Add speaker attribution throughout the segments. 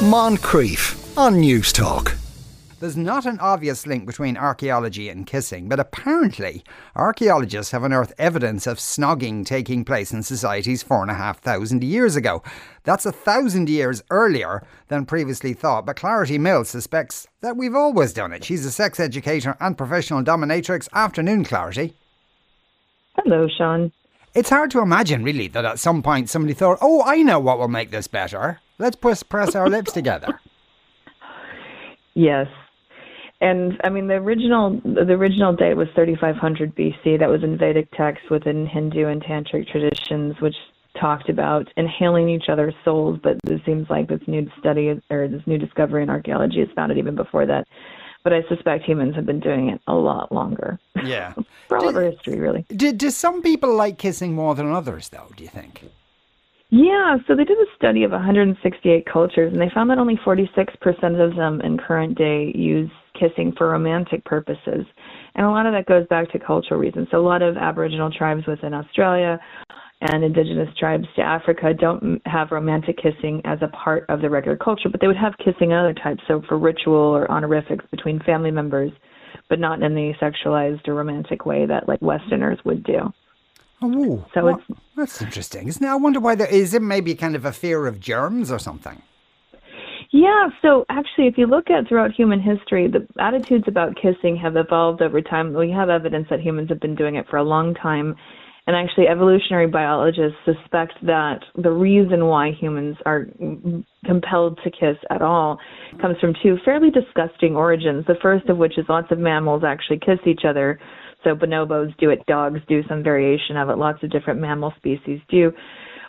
Speaker 1: Moncrieff on Newstalk.
Speaker 2: There's not an obvious link between archaeology and kissing, but apparently archaeologists have unearthed evidence of snogging taking place in societies four and a half thousand years ago. That's a thousand years earlier than previously thought, but Clarity Mills suspects that we've always done it. She's a sex educator and professional dominatrix. Afternoon, Clarity.
Speaker 3: Hello, Sean.
Speaker 2: It's hard to imagine, really, that at some point somebody thought, oh, I know what will make this better. Let's press, press our lips together.
Speaker 3: Yes. And I mean the original the original date was 3500 BC. That was in Vedic texts within Hindu and tantric traditions, which talked about inhaling each other's souls. But it seems like this new study or this new discovery in archaeology has found it even before that. But I suspect humans have been doing it a lot longer.
Speaker 2: Yeah,
Speaker 3: for all of our history, really.
Speaker 2: Do, do some people like kissing more than others, though? Do you think?
Speaker 3: Yeah, so they did a study of 168 cultures, and they found that only 46% of them in current day use kissing for romantic purposes. And a lot of that goes back to cultural reasons. So a lot of Aboriginal tribes within Australia and indigenous tribes to Africa don't have romantic kissing as a part of the regular culture, but they would have kissing other types, so for ritual or honorifics between family members, but not in the sexualized or romantic way that like Westerners would do.
Speaker 2: Oh, so well, it's that's interesting, isn't it? I wonder why there is it maybe kind of a fear of germs or something.
Speaker 3: Yeah, so actually, if you look at throughout human history, the attitudes about kissing have evolved over time. We have evidence that humans have been doing it for a long time. And actually, evolutionary biologists suspect that the reason why humans are compelled to kiss at all comes from two fairly disgusting origins. The first of which is lots of mammals actually kiss each other so bonobos do it, dogs do some variation of it, lots of different mammal species do.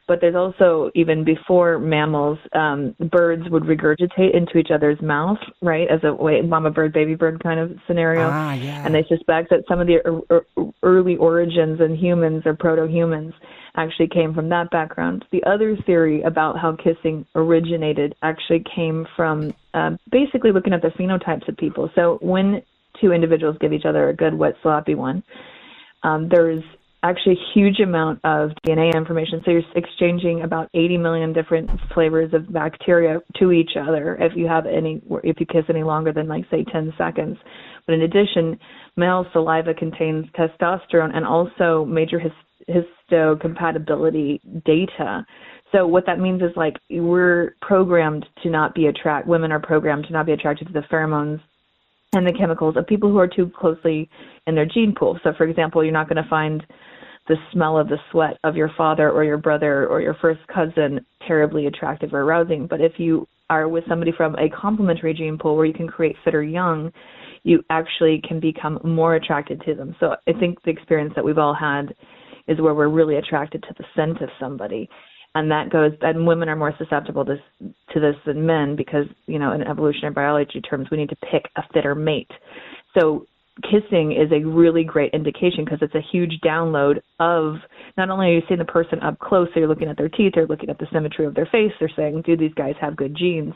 Speaker 3: But there's also, even before mammals, um, birds would regurgitate into each other's mouth, right, as a way, mama bird, baby bird kind of scenario.
Speaker 2: Ah, yeah.
Speaker 3: And they suspect that some of the er- er- early origins in humans or proto humans actually came from that background. The other theory about how kissing originated actually came from uh, basically looking at the phenotypes of people. So when two individuals give each other a good wet sloppy one. Um, there's actually a huge amount of DNA information. So you're exchanging about 80 million different flavors of bacteria to each other if you have any, if you kiss any longer than like say 10 seconds. But in addition, male saliva contains testosterone and also major hist- histocompatibility data. So what that means is like we're programmed to not be attract. Women are programmed to not be attracted to the pheromones and the chemicals of people who are too closely in their gene pool. So, for example, you're not going to find the smell of the sweat of your father or your brother or your first cousin terribly attractive or arousing. But if you are with somebody from a complementary gene pool where you can create fitter young, you actually can become more attracted to them. So I think the experience that we've all had is where we're really attracted to the scent of somebody and that goes and women are more susceptible to to this than men because you know in evolutionary biology terms we need to pick a fitter mate. So kissing is a really great indication because it's a huge download of not only are you seeing the person up close so you're looking at their teeth you're looking at the symmetry of their face they're saying do these guys have good genes?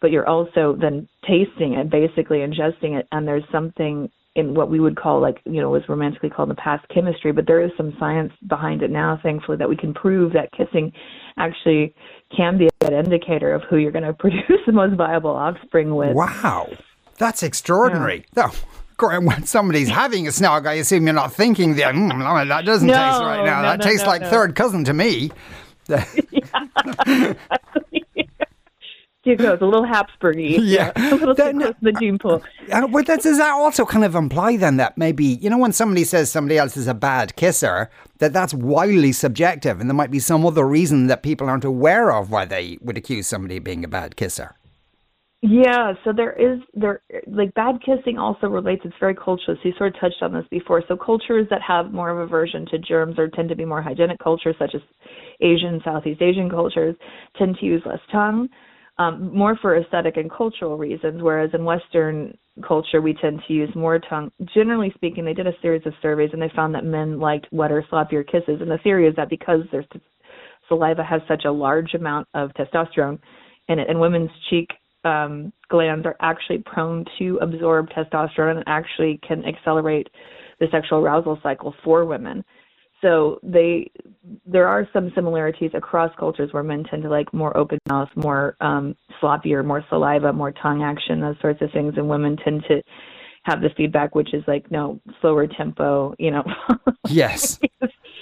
Speaker 3: But you're also then tasting it basically ingesting it and there's something in what we would call like you know was romantically called in the past chemistry but there is some science behind it now thankfully that we can prove that kissing actually can be a good indicator of who you're going to produce the most viable offspring with
Speaker 2: wow that's extraordinary yeah. oh. when somebody's having a snog, I assume you're not thinking that mm, that doesn't
Speaker 3: no,
Speaker 2: taste right now.
Speaker 3: No,
Speaker 2: that
Speaker 3: no,
Speaker 2: tastes like third cousin to me.
Speaker 3: yeah, you go. It's a little Habsburgy.
Speaker 2: Yeah.
Speaker 3: yeah. A little too close to the gene pool.
Speaker 2: Uh, but that, does that also kind of imply then that maybe, you know, when somebody says somebody else is a bad kisser, that that's wildly subjective and there might be some other reason that people aren't aware of why they would accuse somebody of being a bad kisser?
Speaker 3: Yeah, so there is there like bad kissing also relates. It's very cultural. So you sort of touched on this before. So cultures that have more of aversion to germs or tend to be more hygienic cultures, such as Asian, Southeast Asian cultures, tend to use less tongue um, more for aesthetic and cultural reasons, whereas in Western culture we tend to use more tongue. Generally speaking, they did a series of surveys and they found that men liked wetter, sloppier kisses. And the theory is that because their saliva has such a large amount of testosterone in it, and women's cheek um, glands are actually prone to absorb testosterone and actually can accelerate the sexual arousal cycle for women. So they there are some similarities across cultures where men tend to like more open mouth, more um, sloppier, more saliva, more tongue action, those sorts of things, and women tend to have the feedback which is like no slower tempo, you know.
Speaker 2: yes.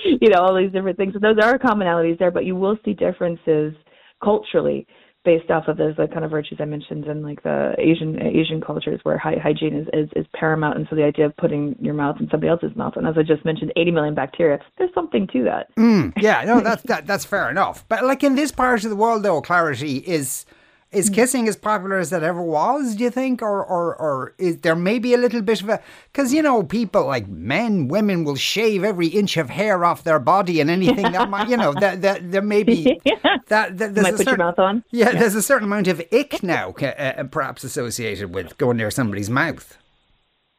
Speaker 3: you know all these different things. So those are commonalities there, but you will see differences culturally based off of those like kind of virtues I mentioned in like the Asian Asian cultures where hy- hygiene is, is is paramount, and so the idea of putting your mouth in somebody else's mouth, and as I just mentioned, 80 million bacteria. There's something to that.
Speaker 2: Mm, yeah, no, that's that, that's fair enough. But like in this part of the world, though, clarity is is mm. kissing as popular as it ever was, do you think? Or, or, or is there maybe a little bit of a. Because, you know, people like men, women will shave every inch of hair off their body and anything that might, you know, that, that there may be.
Speaker 3: yeah. that, that there's
Speaker 2: might
Speaker 3: put certain, your mouth on.
Speaker 2: Yeah, yeah, there's a certain amount of ick now, uh, perhaps associated with going near somebody's mouth.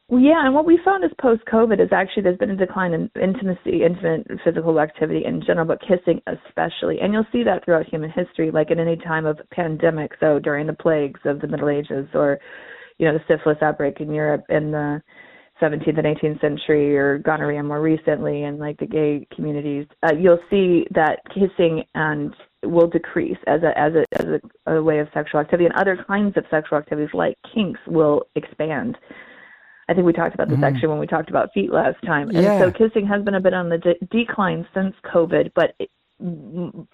Speaker 3: Well, yeah, and what we found is post COVID is actually there's been a decline in intimacy, intimate physical activity in general, but kissing especially. And you'll see that throughout human history, like in any time of pandemic, so during the plagues of the Middle Ages or, you know, the syphilis outbreak in Europe in the 17th and 18th century or gonorrhea more recently and like the gay communities, uh, you'll see that kissing and will decrease as a as a as a, a way of sexual activity and other kinds of sexual activities like kinks will expand I think we talked about this mm. actually when we talked about feet last time. And
Speaker 2: yeah.
Speaker 3: so kissing has been a bit on the de- decline since COVID, but it,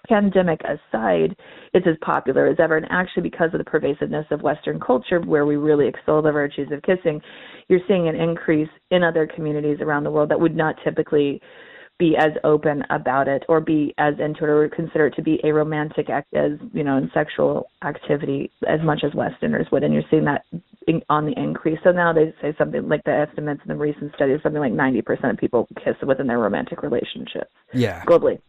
Speaker 3: pandemic aside, it's as popular as ever. And actually, because of the pervasiveness of Western culture, where we really extol the virtues of kissing, you're seeing an increase in other communities around the world that would not typically be as open about it or be as into it or consider it to be a romantic act as you know in sexual activity as much as westerners would and you're seeing that in, on the increase so now they say something like the estimates in the recent studies something like 90% of people kiss within their romantic relationships
Speaker 2: yeah
Speaker 3: globally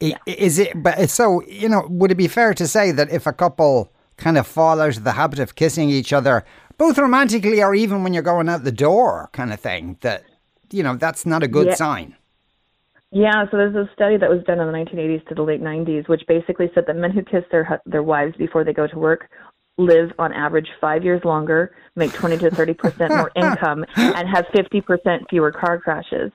Speaker 2: yeah. is it but so you know would it be fair to say that if a couple kind of fall out of the habit of kissing each other both romantically or even when you're going out the door kind of thing that you know that's not a good
Speaker 3: yeah.
Speaker 2: sign
Speaker 3: yeah, so there's a study that was done in the 1980s to the late 90s, which basically said that men who kiss their their wives before they go to work live on average five years longer, make 20 to 30 percent more income, and have 50 percent fewer car crashes.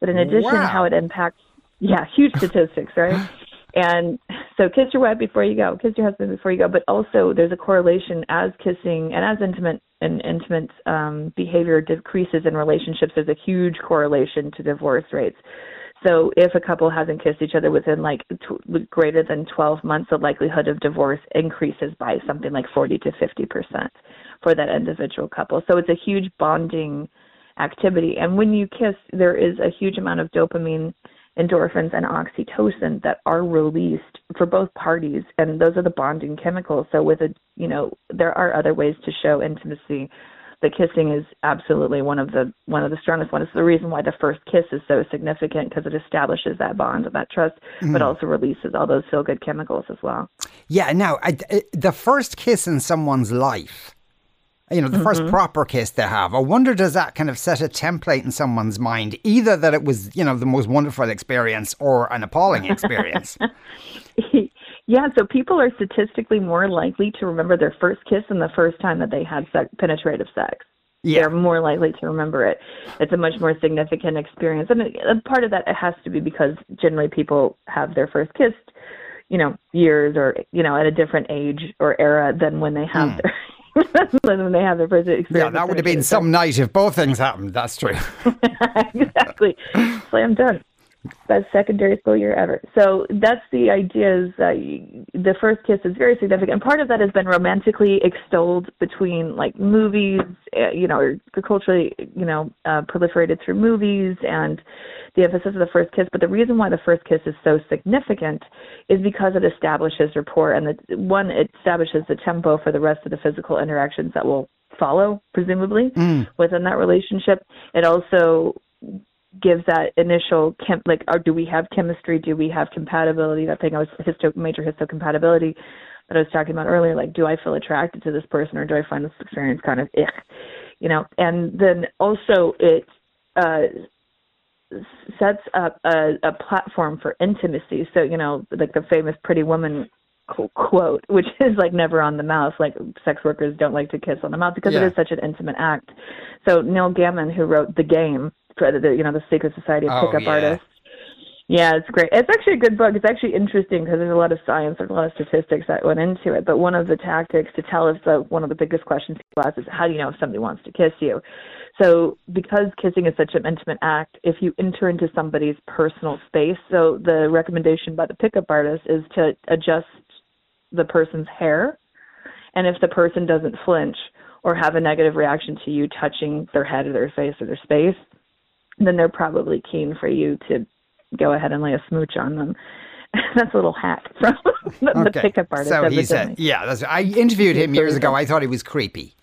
Speaker 3: But in addition,
Speaker 2: wow.
Speaker 3: how it impacts, yeah, huge statistics, right? And so kiss your wife before you go, kiss your husband before you go. But also, there's a correlation as kissing and as intimate and intimate um, behavior decreases in relationships. There's a huge correlation to divorce rates. So if a couple hasn't kissed each other within like greater than 12 months, the likelihood of divorce increases by something like 40 to 50 percent for that individual couple. So it's a huge bonding activity. And when you kiss, there is a huge amount of dopamine, endorphins, and oxytocin that are released for both parties, and those are the bonding chemicals. So with a, you know, there are other ways to show intimacy the kissing is absolutely one of the one of the strongest ones. It's the reason why the first kiss is so significant because it establishes that bond and that trust, mm. but also releases all those feel good chemicals as well.
Speaker 2: Yeah. Now, I, the first kiss in someone's life. You know, the mm-hmm. first proper kiss they have. I wonder, does that kind of set a template in someone's mind? Either that it was, you know, the most wonderful experience or an appalling experience.
Speaker 3: Yeah, so people are statistically more likely to remember their first kiss than the first time that they had sex, penetrative sex.
Speaker 2: Yeah.
Speaker 3: They're more likely to remember it. It's a much more significant experience. And a part of that it has to be because generally people have their first kiss, you know, years or, you know, at a different age or era than when they have mm. their when they have their first experience.
Speaker 2: Yeah, that would have been some night if both things happened. That's true.
Speaker 3: exactly. Slam dunk best secondary school year ever. So that's the idea is that the first kiss is very significant. And part of that has been romantically extolled between like movies, eh, you know, or culturally, you know, uh, proliferated through movies and the emphasis of the first kiss. But the reason why the first kiss is so significant is because it establishes rapport and the one, it establishes the tempo for the rest of the physical interactions that will follow, presumably,
Speaker 2: mm.
Speaker 3: within that relationship. It also gives that initial chem like or do we have chemistry do we have compatibility that thing i was histo major histocompatibility that i was talking about earlier like do i feel attracted to this person or do i find this experience kind of ich you know and then also it uh sets up a, a platform for intimacy so you know like the famous pretty woman quote, which is like never on the mouth. Like sex workers don't like to kiss on the mouth because
Speaker 2: yeah.
Speaker 3: it is such an intimate act. So Neil Gaiman, who wrote The Game, the you know the Secret Society of
Speaker 2: oh,
Speaker 3: Pickup
Speaker 2: yeah.
Speaker 3: Artists. Yeah, it's great. It's actually a good book. It's actually interesting because there's a lot of science, there's a lot of statistics that went into it. But one of the tactics to tell if the one of the biggest questions people ask is how do you know if somebody wants to kiss you? So because kissing is such an intimate act, if you enter into somebody's personal space, so the recommendation by the pickup artist is to adjust the person's hair, and if the person doesn't flinch or have a negative reaction to you touching their head or their face or their space, then they're probably keen for you to go ahead and lay a smooch on them. that's a little hack from the, okay. pickup artist.
Speaker 2: So he said, "Yeah, that's." I interviewed him years ago. I thought he was creepy.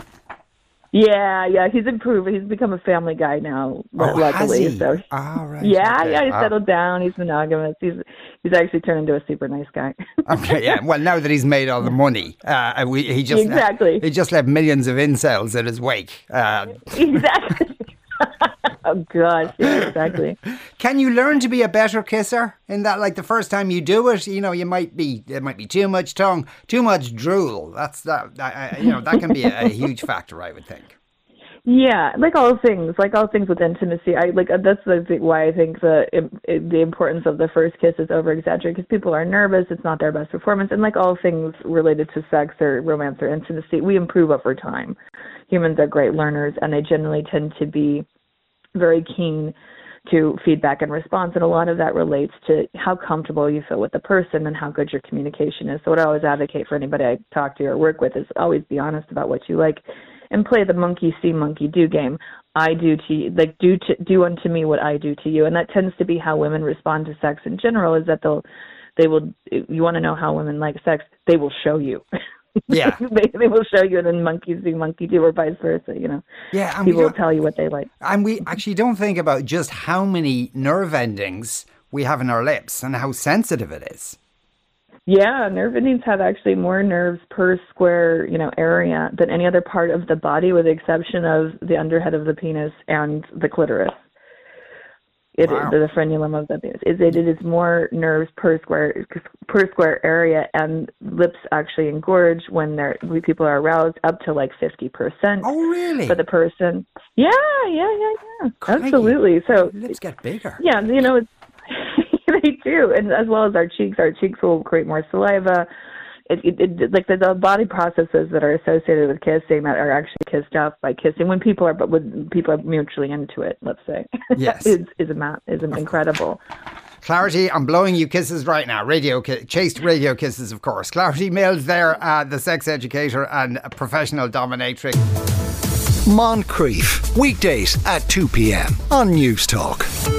Speaker 3: Yeah, yeah, he's improved. He's become a family guy now,
Speaker 2: oh,
Speaker 3: luckily.
Speaker 2: Has he?
Speaker 3: So,
Speaker 2: oh, right.
Speaker 3: yeah,
Speaker 2: okay.
Speaker 3: yeah, he's settled down. He's monogamous. He's he's actually turned into a super nice guy.
Speaker 2: okay, yeah. Well, now that he's made all the money, uh, we, he just
Speaker 3: exactly
Speaker 2: he just left millions of incels in his wake. Uh,
Speaker 3: exactly. Oh gosh, yeah, exactly.
Speaker 2: Can you learn to be a better kisser? In that, like the first time you do it, you know, you might be it might be too much tongue, too much drool. That's that. I, you know, that can be a, a huge factor, I would think.
Speaker 3: Yeah, like all things, like all things with intimacy, I like uh, that's the why I think the the importance of the first kiss is over exaggerated because people are nervous. It's not their best performance, and like all things related to sex or romance or intimacy, we improve over time. Humans are great learners, and they generally tend to be very keen to feedback and response and a lot of that relates to how comfortable you feel with the person and how good your communication is. So what i always advocate for anybody i talk to or work with is always be honest about what you like and play the monkey see monkey do game. I do to you like do to do unto me what i do to you. And that tends to be how women respond to sex in general is that they'll they will you want to know how women like sex they will show you
Speaker 2: Yeah.
Speaker 3: they, they will show you and then monkeys do monkey do or vice versa, you know.
Speaker 2: Yeah.
Speaker 3: And People will tell you what they like.
Speaker 2: And we actually don't think about just how many nerve endings we have in our lips and how sensitive it is.
Speaker 3: Yeah, nerve endings have actually more nerves per square, you know, area than any other part of the body, with the exception of the underhead of the penis and the clitoris. It wow. is the frenulum of the penis. It, it, it is more nerves per square per square area, and lips actually engorge when they're when people are aroused up to like fifty percent.
Speaker 2: Oh, really?
Speaker 3: For the person, yeah, yeah, yeah, yeah, Crikey. absolutely. So
Speaker 2: lips get bigger.
Speaker 3: Yeah, you know, it's, they do, and as well as our cheeks, our cheeks will create more saliva it, it, it like the, the body processes that are associated with kissing that are actually kissed off by kissing when people are but when people are mutually into it let's say
Speaker 2: yes
Speaker 3: is is a is incredible
Speaker 2: Clarity, I'm blowing you kisses right now. Radio, chaste radio kisses, of course. Clarity Mills there, uh, the sex educator and professional dominatrix.
Speaker 1: Moncrieff, weekdays at 2 p.m. on Newstalk.